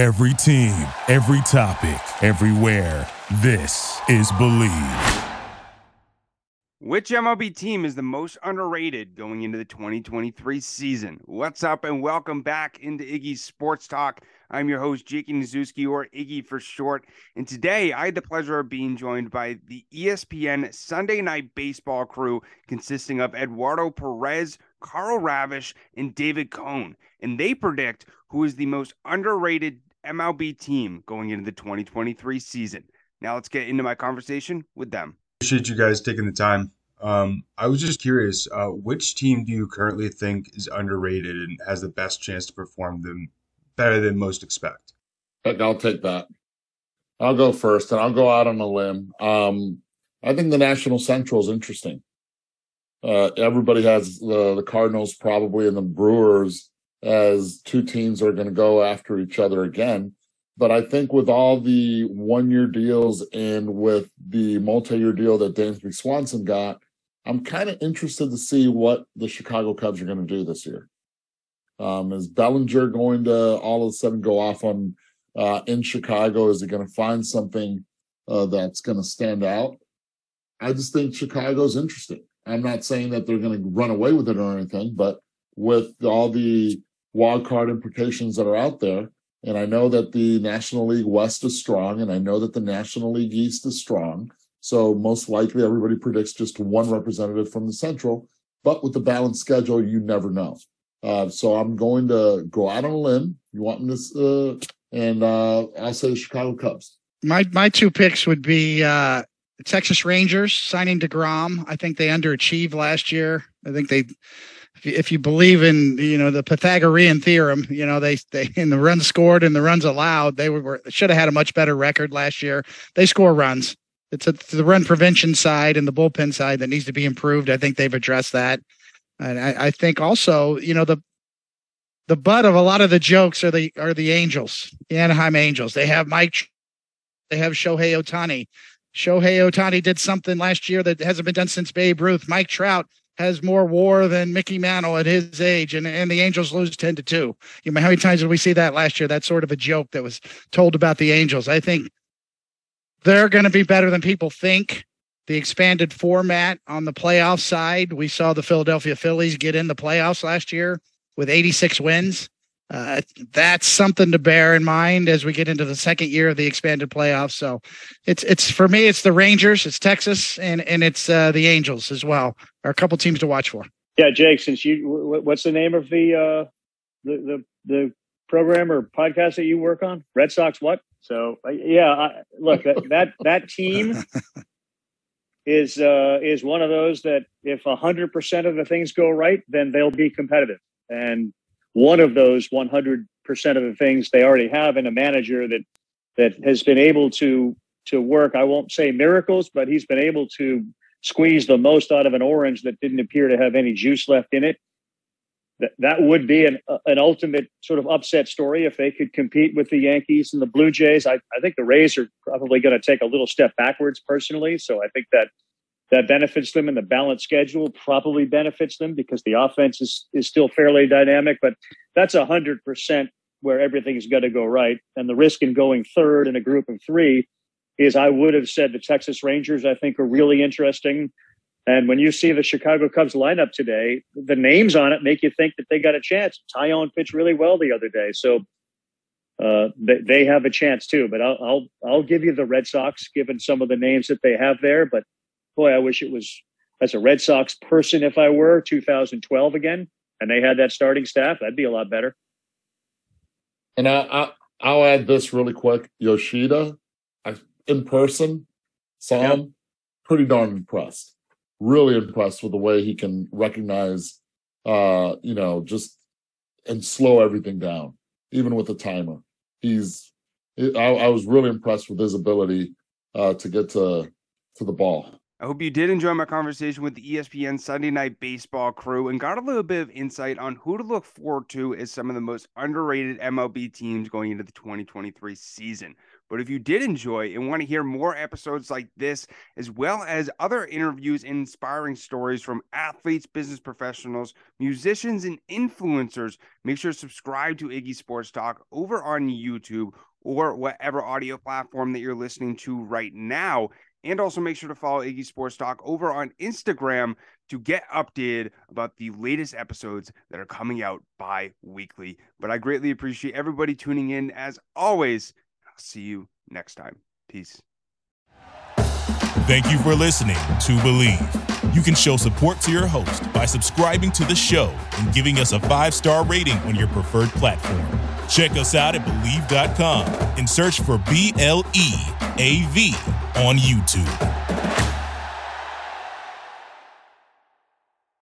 Every team, every topic, everywhere. This is Bleav. Which MLB team is the most underrated going into the 2023 season? What's up, and welcome back into Iggy's Sports Talk. I'm your host, Jakey Nazuski, or Iggy for short. And today I had the pleasure of being joined by the ESPN Sunday Night Baseball crew, consisting of Eduardo Perez, Karl Ravech, and David Cone. And they predict who is the most underrated MLB team going into the 2023 season. Now let's get into my conversation with them. Appreciate you guys taking the time. Um, I was just curious, uh, which team do you currently think is underrated and has the best chance to perform them better than most expect? I'll take that. I'll go first, and I'll go out on a limb. Um, I think the National Central is interesting. Uh, everybody has the, the Cardinals probably and the Brewers as two teams are going to go after each other again. But I think with all the one year deals and with the multi year deal that Dansby Swanson got, I'm kind of interested to see what the Chicago Cubs are going to do this year. Um, is Bellinger going to all of a sudden go off on uh, in Chicago? Is he going to find something uh, that's going to stand out? I just think Chicago's interesting. I'm not saying that they're going to run away with it or anything, but with all the wild card implications that are out there, and I know that the National League West is strong, and I know that the National League East is strong. So most likely everybody predicts just one representative from the Central, but with the balanced schedule, you never know. Uh, so I'm going to go out on a limb. You want me to, uh, and uh, I'll say the Chicago Cubs. My my two picks would be uh, Texas Rangers signing deGrom. I think they underachieved last year. I think they if you, if you believe in you know the Pythagorean theorem, you know they they in the runs scored and the runs allowed, they were should have had a much better record last year. They score runs. It's a, the run prevention side and the bullpen side that needs to be improved. I think they've addressed that, and I, I think also you know the the butt of a lot of the jokes are the are the Angels, the Anaheim Angels. They have Mike, they have Shohei Ohtani. Shohei Ohtani did something last year that hasn't been done since Babe Ruth. Mike Trout has more WAR than Mickey Mantle at his age, and, and the Angels lose 10 to 2. You know, how many times did we see that last year? That's sort of a joke that was told about the Angels. I think they're going to be better than people think. The expanded format on the playoff side, we saw the Philadelphia Phillies get in the playoffs last year with 86 wins. Uh, that's something to bear in mind as we get into the second year of the expanded playoffs. So it's it's for me, it's the Rangers, it's Texas, and and it's uh, the Angels as well. Are a couple teams to watch for. Yeah, Jake. Since you, what's the name of the uh, the the the program or podcast that you work on? Red Sox. What? So uh, yeah, I, look that that, that team is uh, is one of those that if hundred percent of the things go right, then they'll be competitive and one of those 100% of the things they already have in a manager that that has been able to to work. I won't say miracles but he's been able to squeeze the most out of an orange that didn't appear to have any juice left in it. That, that would be an, an ultimate sort of upset story if they could compete with the yankees and the blue jays. I, I think the rays are probably going to take a little step backwards personally so i think that that benefits them and the balanced schedule probably benefits them because the offense is, is still fairly dynamic but that's a hundred percent where everything's got to go right. And the risk in going third in a group of three is i would have said the texas rangers i think are really interesting. And when you see the chicago cubs lineup today the names on it make you think that they got a chance. Taillon pitched really well the other day so uh, they, they have a chance too but I'll, I'll i'll give you the red sox given some of the names that they have there but boy, I wish it was as a Red Sox person, if I were 2012 again, and they had that starting staff, that'd be a lot better. And I, I will add this really quick: Yoshida, I, in person, saw him, pretty darn impressed. Really impressed with the way he can recognize, uh, you know, just and slow everything down, even with the timer. He's, I, I was really impressed with his ability uh, to get to to the ball. I hope you did enjoy my conversation with the ESPN Sunday Night Baseball crew and got a little bit of insight on who to look forward to as some of the most underrated MLB teams going into the 2023 season. But if you did enjoy and want to hear more episodes like this, as well as other interviews and inspiring stories from athletes, business professionals, musicians, and influencers, make sure to subscribe to Iggy Sports Talk over on YouTube or whatever audio platform that you're listening to right now. And also make sure to follow Iggy Sports Talk over on Instagram to get updated about the latest episodes that are coming out bi weekly. But I greatly appreciate everybody tuning in as always. I'll see you next time. Peace. Thank you for listening to Bleav. You can show support to your host by subscribing to the show and giving us a five star rating on your preferred platform. Check us out at Bleav.com and search for B L E A V on YouTube.